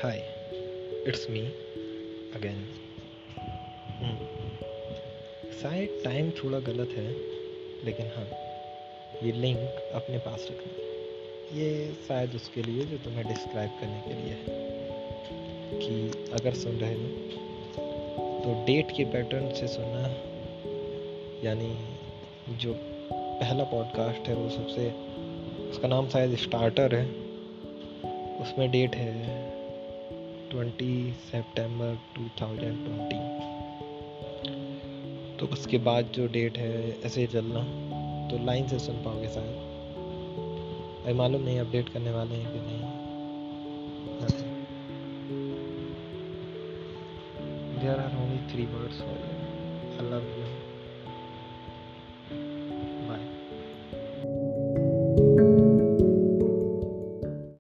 It's me again शायद time थोड़ा गलत है, लेकिन हाँ ये लिंक अपने पास रखना। ये शायद उसके लिए जो तुम्हें डिस्क्राइब करने के लिए है, कि अगर सुन रहे हो तो डेट के पैटर्न से सुनना, यानी जो पहला पॉडकास्ट है वो सबसे, उसका नाम शायद स्टार्टर है, उसमें डेट है twenty September two thousand twenty तो उसके बाद जो डेट है, ऐसे चलना। तो लाइन से सुन पाओगे शायद। अभी मालूम नहीं अपडेट करने वाले हैं कि नहीं। There are only three words I love you Bye.